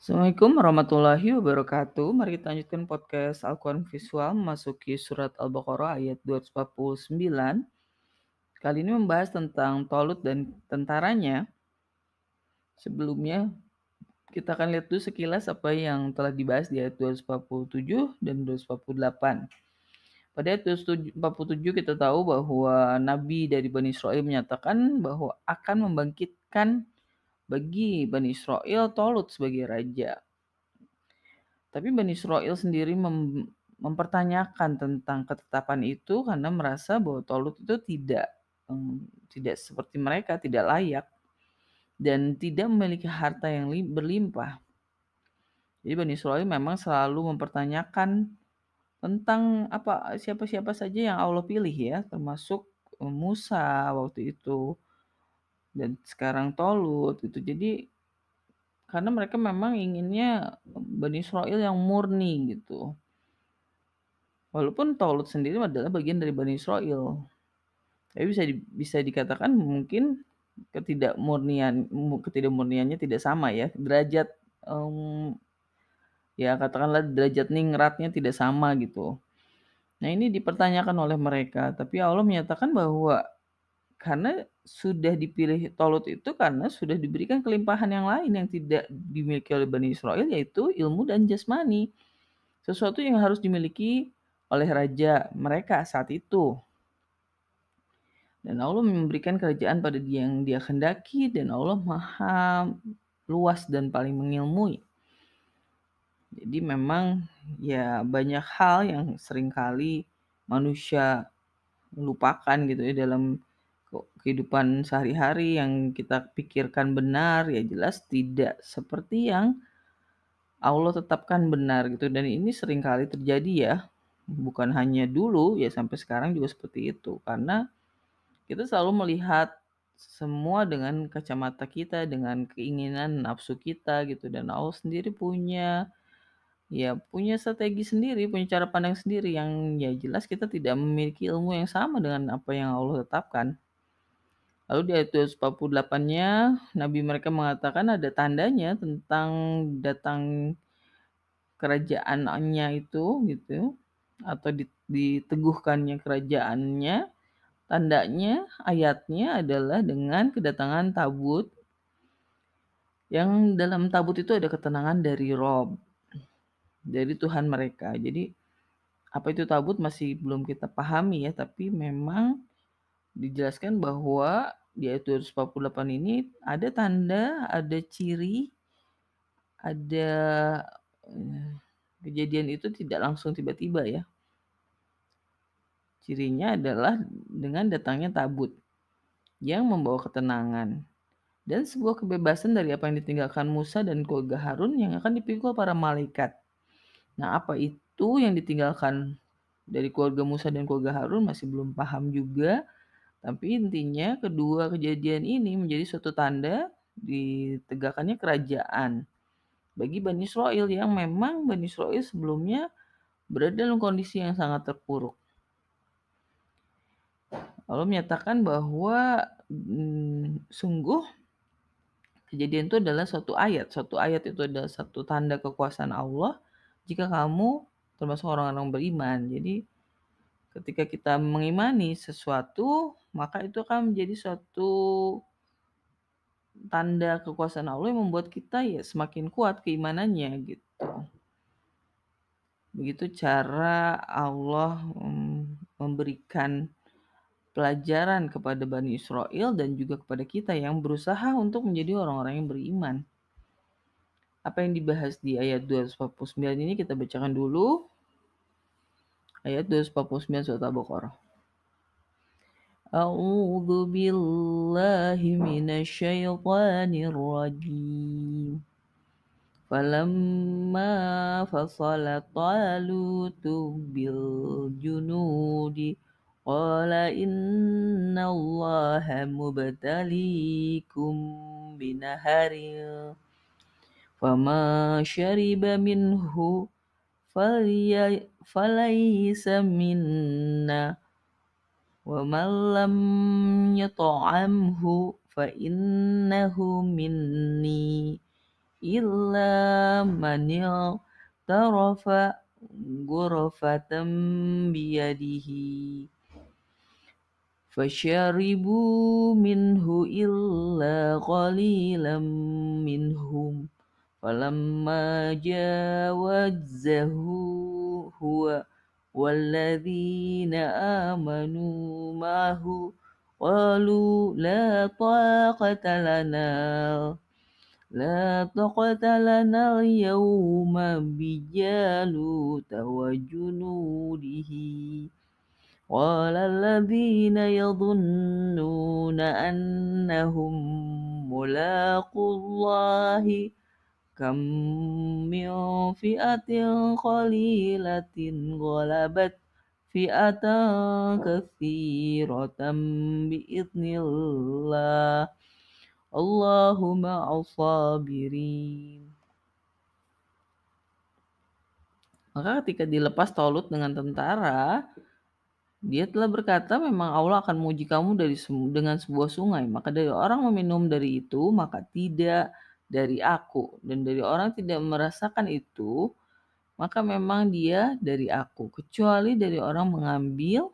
Assalamualaikum warahmatullahi wabarakatuh. Mari kita lanjutkan podcast Al-Quran Visual memasuki surat Al-Baqarah ayat 249. Kali ini membahas tentang Tolut dan tentaranya. Sebelumnya kita akan lihat dulu sekilas apa yang telah dibahas di ayat 247 dan 248. Pada ayat 247 kita tahu bahwa Nabi dari Bani Israel menyatakan bahwa akan membangkitkan bagi Bani Israel Tolut sebagai raja. Tapi Bani Israel sendiri mem mempertanyakan tentang ketetapan itu karena merasa bahwa Tolut itu tidak um, tidak seperti mereka, tidak layak dan tidak memiliki harta yang berlimpah. Jadi Bani Israel memang selalu mempertanyakan tentang apa siapa-siapa saja yang Allah pilih ya, termasuk Musa waktu itu dan sekarang Tolut gitu. Jadi karena mereka memang inginnya Bani Israel yang murni gitu. Walaupun Tolut sendiri adalah bagian dari Bani Israel. Tapi bisa di, bisa dikatakan mungkin ketidakmurnian ketidakmurniannya tidak sama ya. Derajat um, ya katakanlah derajat ningratnya tidak sama gitu. Nah ini dipertanyakan oleh mereka, tapi Allah menyatakan bahwa karena sudah dipilih Tolut itu karena sudah diberikan kelimpahan yang lain yang tidak dimiliki oleh Bani Israel yaitu ilmu dan jasmani. Sesuatu yang harus dimiliki oleh raja mereka saat itu. Dan Allah memberikan kerajaan pada dia yang dia kendaki dan Allah maha luas dan paling mengilmui. Jadi memang ya banyak hal yang sering kali manusia lupakan gitu ya dalam kehidupan sehari-hari yang kita pikirkan benar ya jelas tidak seperti yang Allah tetapkan benar gitu. Dan ini sering kali terjadi ya bukan hanya dulu ya sampai sekarang juga seperti itu. Karena kita selalu melihat semua dengan kacamata kita dengan keinginan nafsu kita gitu. Dan Allah sendiri punya ya punya strategi sendiri, punya cara pandang sendiri yang ya jelas kita tidak memiliki ilmu yang sama dengan apa yang Allah tetapkan. Lalu di ayat 248-nya Nabi mereka mengatakan ada tandanya tentang datang kerajaannya itu gitu atau diteguhkannya kerajaannya. Tandanya ayatnya adalah dengan kedatangan tabut yang dalam tabut itu ada ketenangan dari Rob dari Tuhan mereka. Jadi apa itu tabut masih belum kita pahami ya, tapi memang dijelaskan bahwa di ayat 248 ini ada tanda, ada ciri, ada eh, kejadian itu tidak langsung tiba-tiba ya. Cirinya adalah dengan datangnya tabut yang membawa ketenangan dan sebuah kebebasan dari apa yang ditinggalkan Musa dan keluarga Harun yang akan dipikul para malaikat. Nah, apa itu yang ditinggalkan dari keluarga Musa dan keluarga Harun masih belum paham juga. Tapi intinya kedua kejadian ini menjadi suatu tanda ditegakkannya kerajaan bagi Bani Israel yang memang Bani Israel sebelumnya berada dalam kondisi yang sangat terpuruk. Lalu menyatakan bahwa hmm, sungguh kejadian itu adalah suatu ayat. Suatu ayat itu adalah satu tanda kekuasaan Allah jika kamu termasuk orang-orang beriman. Jadi ketika kita mengimani sesuatu, maka itu akan menjadi suatu tanda kekuasaan Allah yang membuat kita ya semakin kuat keimanannya gitu. Begitu cara Allah memberikan pelajaran kepada Bani Israel dan juga kepada kita yang berusaha untuk menjadi orang-orang yang beriman apa yang dibahas di ayat 249 ini kita bacakan dulu Ayat 249 surat Al-Baqarah. A'udzu billahi minasyaitonir rajim. Falamma fasala talutu bil junudi qala inna allaha mubtaliikum binaharin فما شرب منه فليس منا ومن لم يطعمه فإنه مني إلا من اغترف غرفة بيده فشربوا منه إلا قليلا منهم فلما جاوزه هو والذين آمنوا معه قالوا لا طاقة لنا لا طاقة لنا اليوم بجالوت وجنوده. قال الذين يظنون أنهم ملاقوا الله كم من فئة قليلة غلبت فئة كثيرة بإذن الله الله مع الصابرين Maka ketika dilepas Tolut dengan tentara, dia telah berkata memang Allah akan menguji kamu dari dengan sebuah sungai. Maka dari orang meminum dari itu, maka tidak dari aku. Dan dari orang tidak merasakan itu maka memang dia dari aku. Kecuali dari orang mengambil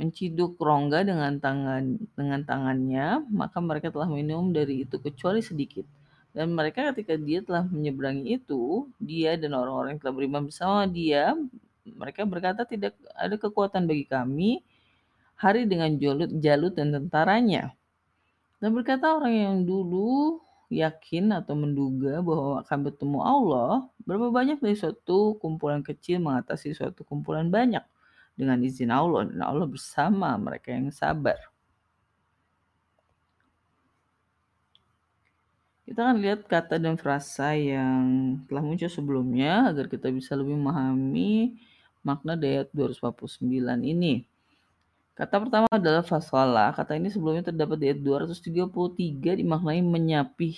menciduk rongga dengan tangan dengan tangannya maka mereka telah minum dari itu kecuali sedikit. Dan mereka ketika dia telah menyeberangi itu dia dan orang-orang yang telah beriman bersama dia mereka berkata tidak ada kekuatan bagi kami hari dengan Jalut, Jalut dan tentaranya. Dan berkata orang yang dulu yakin atau menduga bahwa akan bertemu Allah, berapa banyak dari suatu kumpulan kecil mengatasi suatu kumpulan banyak dengan izin Allah dan Allah bersama mereka yang sabar. Kita akan lihat kata dan frasa yang telah muncul sebelumnya agar kita bisa lebih memahami makna ayat 249 ini. Kata pertama adalah fasala. Kata ini sebelumnya terdapat di ayat 233 dimaknai menyapih.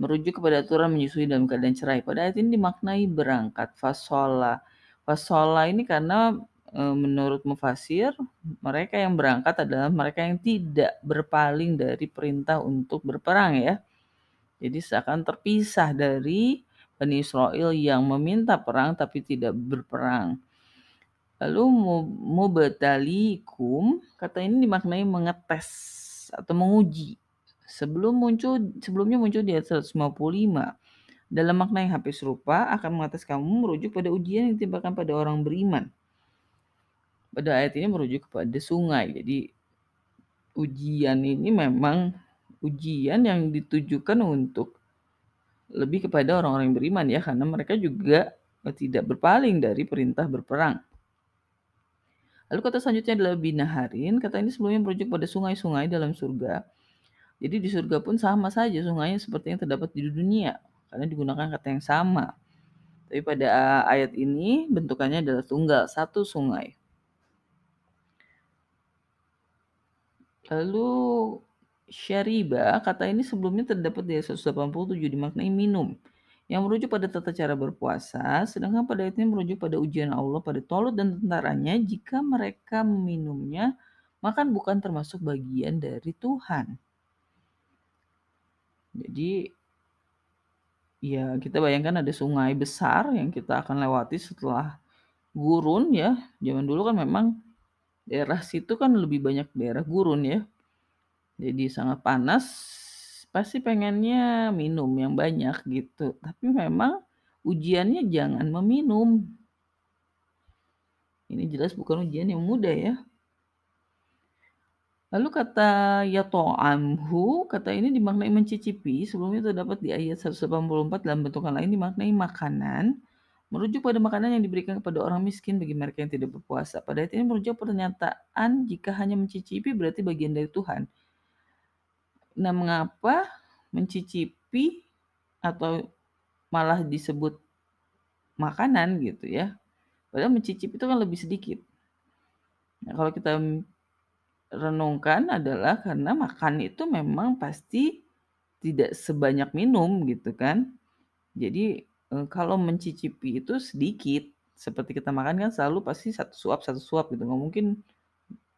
Merujuk kepada aturan menyusui dalam keadaan cerai. Pada ayat ini dimaknai berangkat. Fasola. Fasola ini karena e, menurut mufasir, mereka yang berangkat adalah mereka yang tidak berpaling dari perintah untuk berperang ya. Jadi seakan terpisah dari Bani Israel yang meminta perang tapi tidak berperang. Lalu mubtalikum kata ini dimaknai mengetes atau menguji. Sebelum muncul sebelumnya muncul di ayat 155. Dalam makna yang hampir serupa akan mengetes kamu merujuk pada ujian yang ditimpakan pada orang beriman. Pada ayat ini merujuk kepada sungai. Jadi ujian ini memang ujian yang ditujukan untuk lebih kepada orang-orang yang beriman ya karena mereka juga tidak berpaling dari perintah berperang. Lalu kata selanjutnya adalah binaharin. Kata ini sebelumnya merujuk pada sungai-sungai dalam surga. Jadi di surga pun sama saja sungainya seperti yang terdapat di dunia. Karena digunakan kata yang sama. Tapi pada ayat ini bentukannya adalah tunggal, satu sungai. Lalu syariba, kata ini sebelumnya terdapat di ayat 187 dimaknai minum yang merujuk pada tata cara berpuasa, sedangkan pada ayat ini merujuk pada ujian Allah pada Tolut dan tentaranya jika mereka meminumnya, makan bukan termasuk bagian dari Tuhan. Jadi ya kita bayangkan ada sungai besar yang kita akan lewati setelah gurun ya. Zaman dulu kan memang daerah situ kan lebih banyak daerah gurun ya. Jadi sangat panas pasti pengennya minum yang banyak gitu. Tapi memang ujiannya jangan meminum. Ini jelas bukan ujian yang mudah ya. Lalu kata yato'amhu, kata ini dimaknai mencicipi, sebelumnya terdapat di ayat 184 dalam bentukan lain dimaknai makanan, merujuk pada makanan yang diberikan kepada orang miskin bagi mereka yang tidak berpuasa. Pada ayat ini merujuk pernyataan jika hanya mencicipi berarti bagian dari Tuhan. Nah, mengapa mencicipi atau malah disebut makanan gitu ya? Padahal mencicipi itu kan lebih sedikit. Nah, kalau kita renungkan adalah karena makan itu memang pasti tidak sebanyak minum gitu kan. Jadi eh, kalau mencicipi itu sedikit, seperti kita makan kan selalu pasti satu suap satu suap gitu, nggak mungkin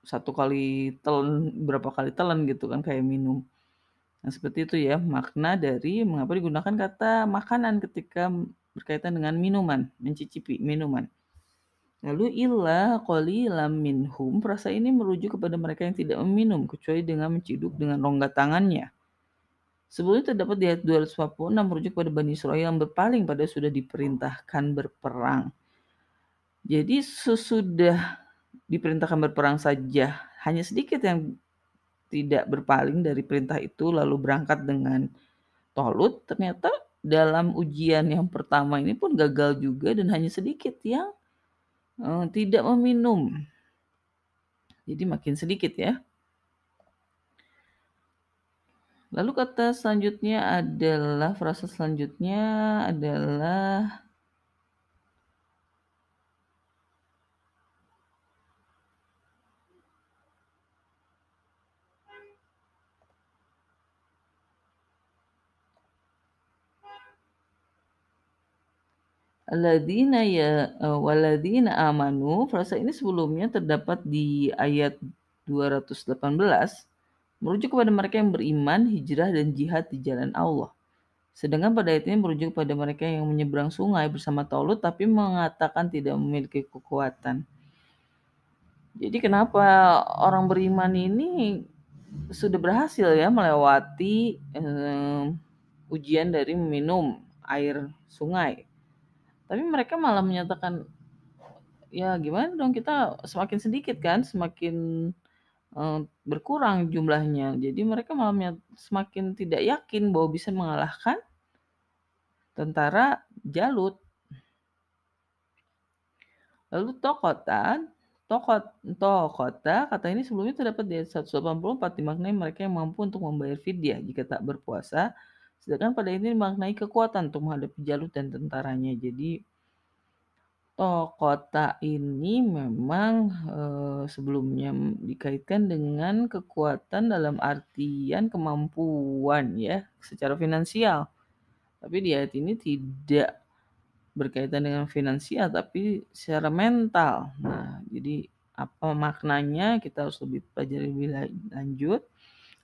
satu kali telan berapa kali telan gitu kan kayak minum. Nah, seperti itu ya makna dari mengapa digunakan kata makanan ketika berkaitan dengan minuman, mencicipi minuman. Lalu illa qalilam minhum, frasa ini merujuk kepada mereka yang tidak meminum kecuali dengan menciduk dengan rongga tangannya. Sebelumnya terdapat di ayat 246 merujuk pada Bani Israel yang berpaling pada sudah diperintahkan berperang. Jadi sesudah diperintahkan berperang saja, hanya sedikit yang tidak berpaling dari perintah itu lalu berangkat dengan Tolut, ternyata dalam ujian yang pertama ini pun gagal juga dan hanya sedikit yang uh, tidak meminum. Jadi makin sedikit ya. Lalu kata selanjutnya adalah frasa selanjutnya adalah Alladzina ya uh, waladzina amanu frasa ini sebelumnya terdapat di ayat 218 merujuk kepada mereka yang beriman, hijrah dan jihad di jalan Allah. Sedangkan pada ayat ini merujuk pada mereka yang menyeberang sungai bersama Taulut tapi mengatakan tidak memiliki kekuatan. Jadi kenapa orang beriman ini sudah berhasil ya melewati um, ujian dari meminum air sungai tapi mereka malah menyatakan, ya gimana dong kita semakin sedikit kan, semakin uh, berkurang jumlahnya. Jadi mereka malah semakin tidak yakin bahwa bisa mengalahkan tentara Jalut. Lalu Tokota, Tokot, Tokota, kata ini sebelumnya terdapat di 184 dimaknai mereka yang mampu untuk membayar fidyah jika tak berpuasa Sedangkan pada ini dimaknai kekuatan untuk menghadapi Jalut dan tentaranya. Jadi oh, kota ini memang eh, sebelumnya dikaitkan dengan kekuatan dalam artian kemampuan ya secara finansial. Tapi di ayat ini tidak berkaitan dengan finansial tapi secara mental. Nah, jadi apa maknanya kita harus lebih pelajari lebih lanjut.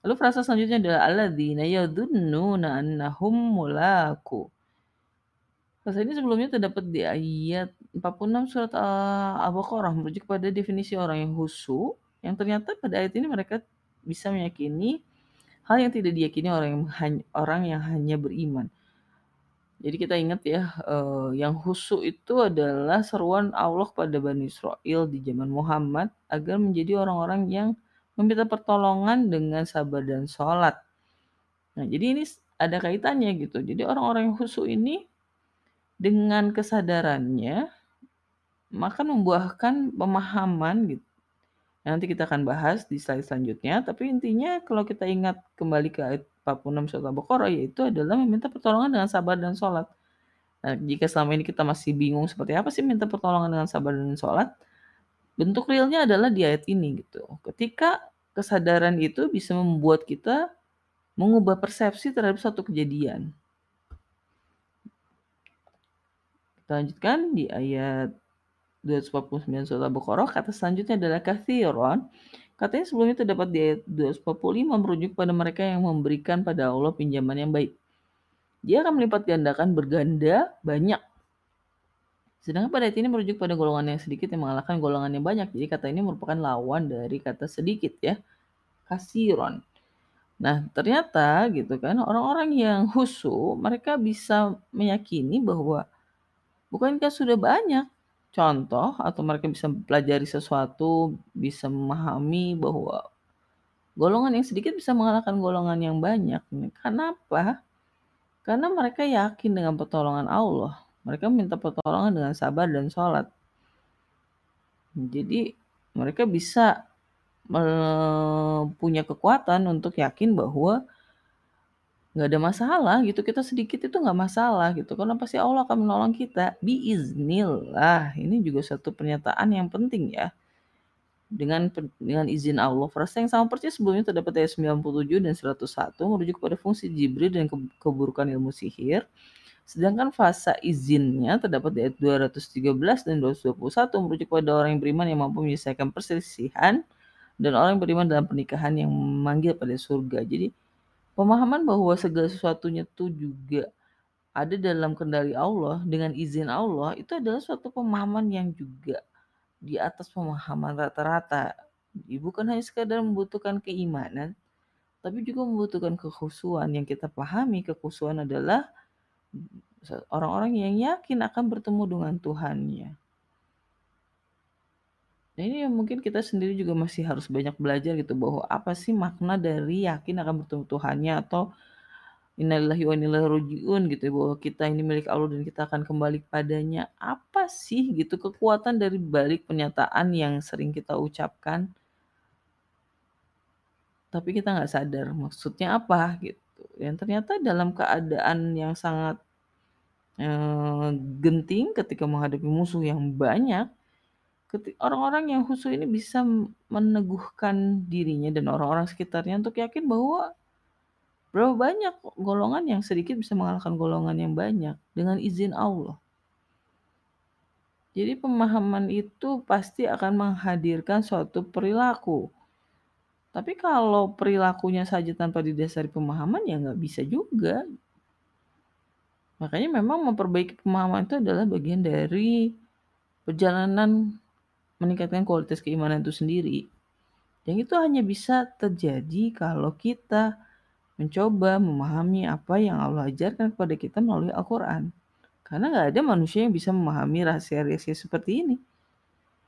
Lalu frasa selanjutnya adalah alladzina yadhunnuna annahum mulaku. Frasa ini sebelumnya terdapat di ayat 46 surat Al-Baqarah merujuk pada definisi orang yang husu yang ternyata pada ayat ini mereka bisa meyakini hal yang tidak diyakini orang yang hanya, orang yang hanya beriman. Jadi kita ingat ya, eh, yang husu itu adalah seruan Allah pada Bani Israel di zaman Muhammad agar menjadi orang-orang yang meminta pertolongan dengan sabar dan sholat. Nah, jadi ini ada kaitannya gitu. Jadi orang-orang yang khusyuk ini dengan kesadarannya maka membuahkan pemahaman gitu. Nanti kita akan bahas di slide selanjutnya, tapi intinya kalau kita ingat kembali ke ayat 46 surat Al-Baqarah yaitu adalah meminta pertolongan dengan sabar dan sholat. Nah, jika selama ini kita masih bingung seperti apa sih minta pertolongan dengan sabar dan sholat, bentuk realnya adalah di ayat ini gitu. Ketika kesadaran itu bisa membuat kita mengubah persepsi terhadap suatu kejadian. Kita lanjutkan di ayat 249 surat Al-Baqarah, kata selanjutnya adalah kathiron. Katanya sebelumnya terdapat di ayat 245 merujuk pada mereka yang memberikan pada Allah pinjaman yang baik. Dia akan melipat gandakan berganda banyak Sedangkan pada ini merujuk pada golongan yang sedikit yang mengalahkan golongan yang banyak. Jadi kata ini merupakan lawan dari kata sedikit ya. Kasiron. Nah, ternyata gitu kan orang-orang yang husu mereka bisa meyakini bahwa bukankah sudah banyak contoh atau mereka bisa pelajari sesuatu, bisa memahami bahwa golongan yang sedikit bisa mengalahkan golongan yang banyak. Kenapa? Karena mereka yakin dengan pertolongan Allah. Mereka minta pertolongan dengan sabar dan sholat. Jadi mereka bisa punya kekuatan untuk yakin bahwa nggak ada masalah gitu. Kita sedikit itu nggak masalah gitu. Karena pasti Allah akan menolong kita. Biiznillah. Ini juga satu pernyataan yang penting ya. Dengan dengan izin Allah. Frasa yang sama persis sebelumnya terdapat ayat 97 dan 101 merujuk kepada fungsi Jibril dan keburukan ilmu sihir Sedangkan fasa izinnya terdapat di ayat 213 dan 221 merujuk pada orang yang beriman yang mampu menyelesaikan perselisihan dan orang yang beriman dalam pernikahan yang memanggil pada surga. Jadi Pemahaman bahwa segala sesuatunya tuh juga ada dalam kendali Allah dengan izin Allah itu adalah suatu pemahaman yang juga di atas pemahaman rata-rata. Bukan hanya sekadar membutuhkan keimanan, tapi juga membutuhkan kekhusuan yang kita pahami kekhusuan adalah orang-orang yang yakin akan bertemu dengan Tuhannya. Nah ini yang mungkin kita sendiri juga masih harus banyak belajar gitu bahwa apa sih makna dari yakin akan bertemu Tuhannya atau innalillahi wa inna rojiun gitu ya bahwa kita ini milik Allah dan kita akan kembali kepadanya. Apa sih gitu kekuatan dari balik pernyataan yang sering kita ucapkan tapi kita nggak sadar maksudnya apa gitu. Dan ternyata dalam keadaan yang sangat eh, genting ketika menghadapi musuh yang banyak, orang-orang yang khusus ini bisa meneguhkan dirinya dan orang-orang sekitarnya untuk yakin bahwa berapa banyak golongan yang sedikit bisa mengalahkan golongan yang banyak dengan izin Allah. Jadi pemahaman itu pasti akan menghadirkan suatu perilaku. Tapi kalau perilakunya saja tanpa didasari pemahaman ya nggak bisa juga. Makanya memang memperbaiki pemahaman itu adalah bagian dari perjalanan meningkatkan kualitas keimanan itu sendiri. Yang itu hanya bisa terjadi kalau kita mencoba memahami apa yang Allah ajarkan kepada kita melalui Al-Quran. Karena nggak ada manusia yang bisa memahami rahasia-rahasia seperti ini.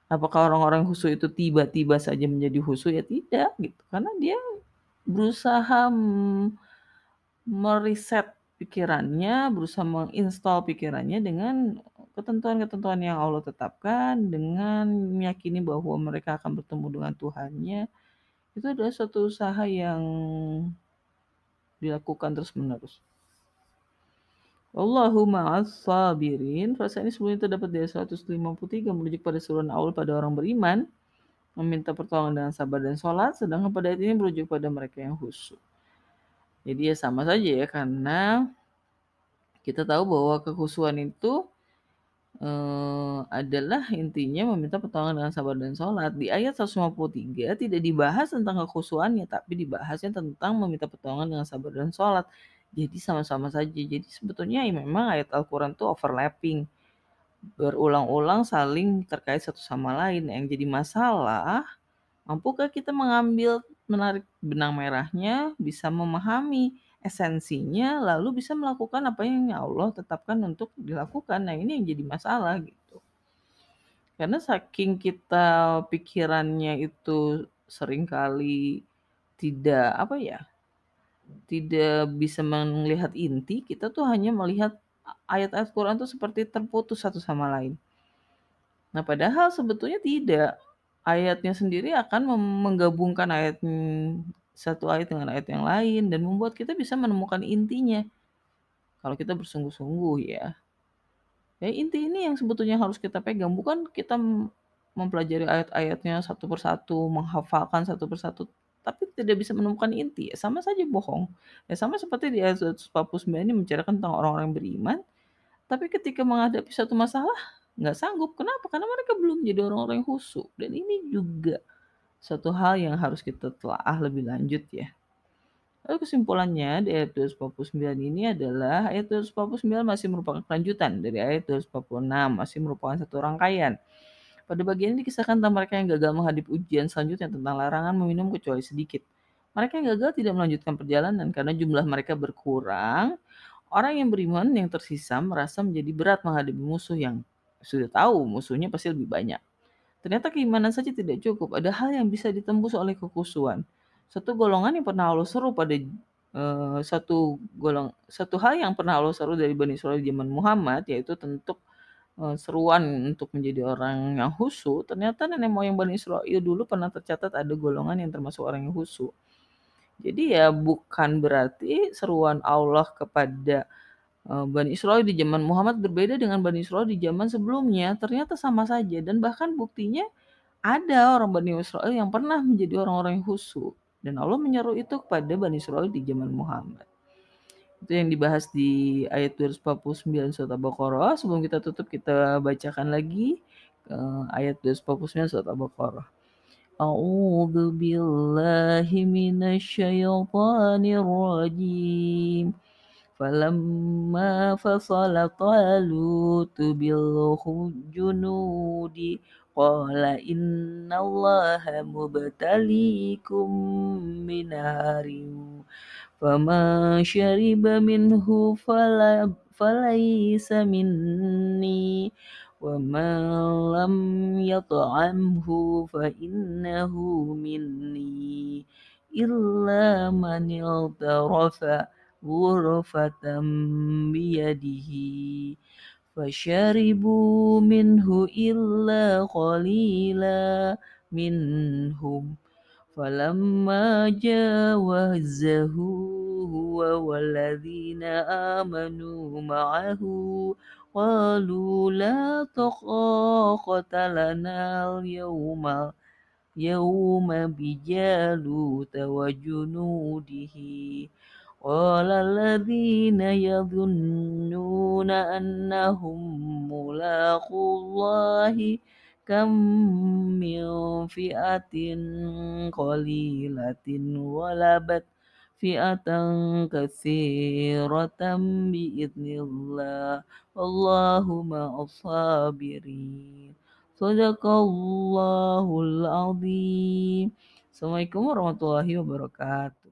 Apakah orang-orang husu itu tiba-tiba saja menjadi husu? Ya tidak, gitu. Karena dia berusaha meriset pikirannya, berusaha menginstal pikirannya dengan ketentuan-ketentuan yang Allah tetapkan dengan meyakini bahwa mereka akan bertemu dengan Tuhannya itu adalah suatu usaha yang dilakukan terus-menerus. Allahumma as-sabirin. Frasa ini sebelumnya terdapat dari 153 merujuk pada suruhan awal pada orang beriman meminta pertolongan dengan sabar dan sholat, sedangkan pada ayat ini merujuk pada mereka yang khusyuk. Jadi ya sama saja ya karena kita tahu bahwa kekhusuan itu uh, adalah intinya meminta pertolongan dengan sabar dan sholat. Di ayat 153 tidak dibahas tentang kekhusuannya, tapi dibahasnya tentang meminta pertolongan dengan sabar dan sholat. Jadi sama-sama saja. Jadi sebetulnya ya memang ayat Al-Quran itu overlapping. Berulang-ulang saling terkait satu sama lain. Yang jadi masalah, mampukah kita mengambil, menarik benang merahnya, bisa memahami esensinya lalu bisa melakukan apa yang Allah tetapkan untuk dilakukan. Nah, ini yang jadi masalah gitu. Karena saking kita pikirannya itu sering kali tidak apa ya? Tidak bisa melihat inti, kita tuh hanya melihat ayat-ayat Quran tuh seperti terputus satu sama lain. Nah, padahal sebetulnya tidak. Ayatnya sendiri akan menggabungkan ayat satu ayat dengan ayat yang lain dan membuat kita bisa menemukan intinya. Kalau kita bersungguh-sungguh ya. Ya inti ini yang sebetulnya harus kita pegang, bukan kita mempelajari ayat-ayatnya satu persatu, menghafalkan satu persatu, tapi tidak bisa menemukan inti, ya sama saja bohong. Ya sama seperti di ayat 149 ini menceritakan tentang orang-orang beriman, tapi ketika menghadapi satu masalah nggak sanggup. Kenapa? Karena mereka belum jadi orang-orang yang khusyuk. Dan ini juga satu hal yang harus kita telaah lebih lanjut ya. Lalu kesimpulannya di ayat 249 ini adalah ayat 249 masih merupakan kelanjutan dari ayat 246, masih merupakan satu rangkaian. Pada bagian ini dikisahkan tentang mereka yang gagal menghadapi ujian selanjutnya tentang larangan meminum kecuali sedikit. Mereka yang gagal tidak melanjutkan perjalanan karena jumlah mereka berkurang. Orang yang beriman yang tersisa merasa menjadi berat menghadapi musuh yang sudah tahu musuhnya pasti lebih banyak. Ternyata keimanan saja tidak cukup. Ada hal yang bisa ditembus oleh kekusuan. Satu golongan yang pernah Allah seru pada uh, satu golong satu hal yang pernah Allah seru dari Bani Israel zaman Muhammad yaitu tentu uh, seruan untuk menjadi orang yang husu. Ternyata nenek moyang Bani Israel dulu pernah tercatat ada golongan yang termasuk orang yang husu. Jadi ya bukan berarti seruan Allah kepada Eh, Bani Israel di zaman Muhammad berbeda dengan Bani Israel di zaman sebelumnya. Ternyata sama saja dan bahkan buktinya ada orang Bani Israel yang pernah menjadi orang-orang yang khusyuk dan Allah menyeru itu kepada Bani Israel di zaman Muhammad Itu yang dibahas di ayat 249 surat Al-Baqarah. Sebelum kita tutup kita bacakan lagi uh, ayat 249 surat Al-Baqarah. أعوذ بالله من الشيطان الرجيم فلما فصل طالوت بالجنود قال إن الله مبتليكم بنهر فمن شرب منه فلا فليس مني ومن لم يطعمه فإنه مني إلا من اغترف غرفة بيده فشربوا منه إلا قليلا منهم فلما جاوزه هو والذين آمنوا معه قالوا لا طاقة لنا اليوم يوم بجالوت وجنوده. قال الذين يظنون أنهم ملاقو الله كم من فئة قليلة غلبت فئة كثيرة بإذن الله والله مع الصابرين صدق الله العظيم Assalamualaikum warahmatullahi wabarakatuh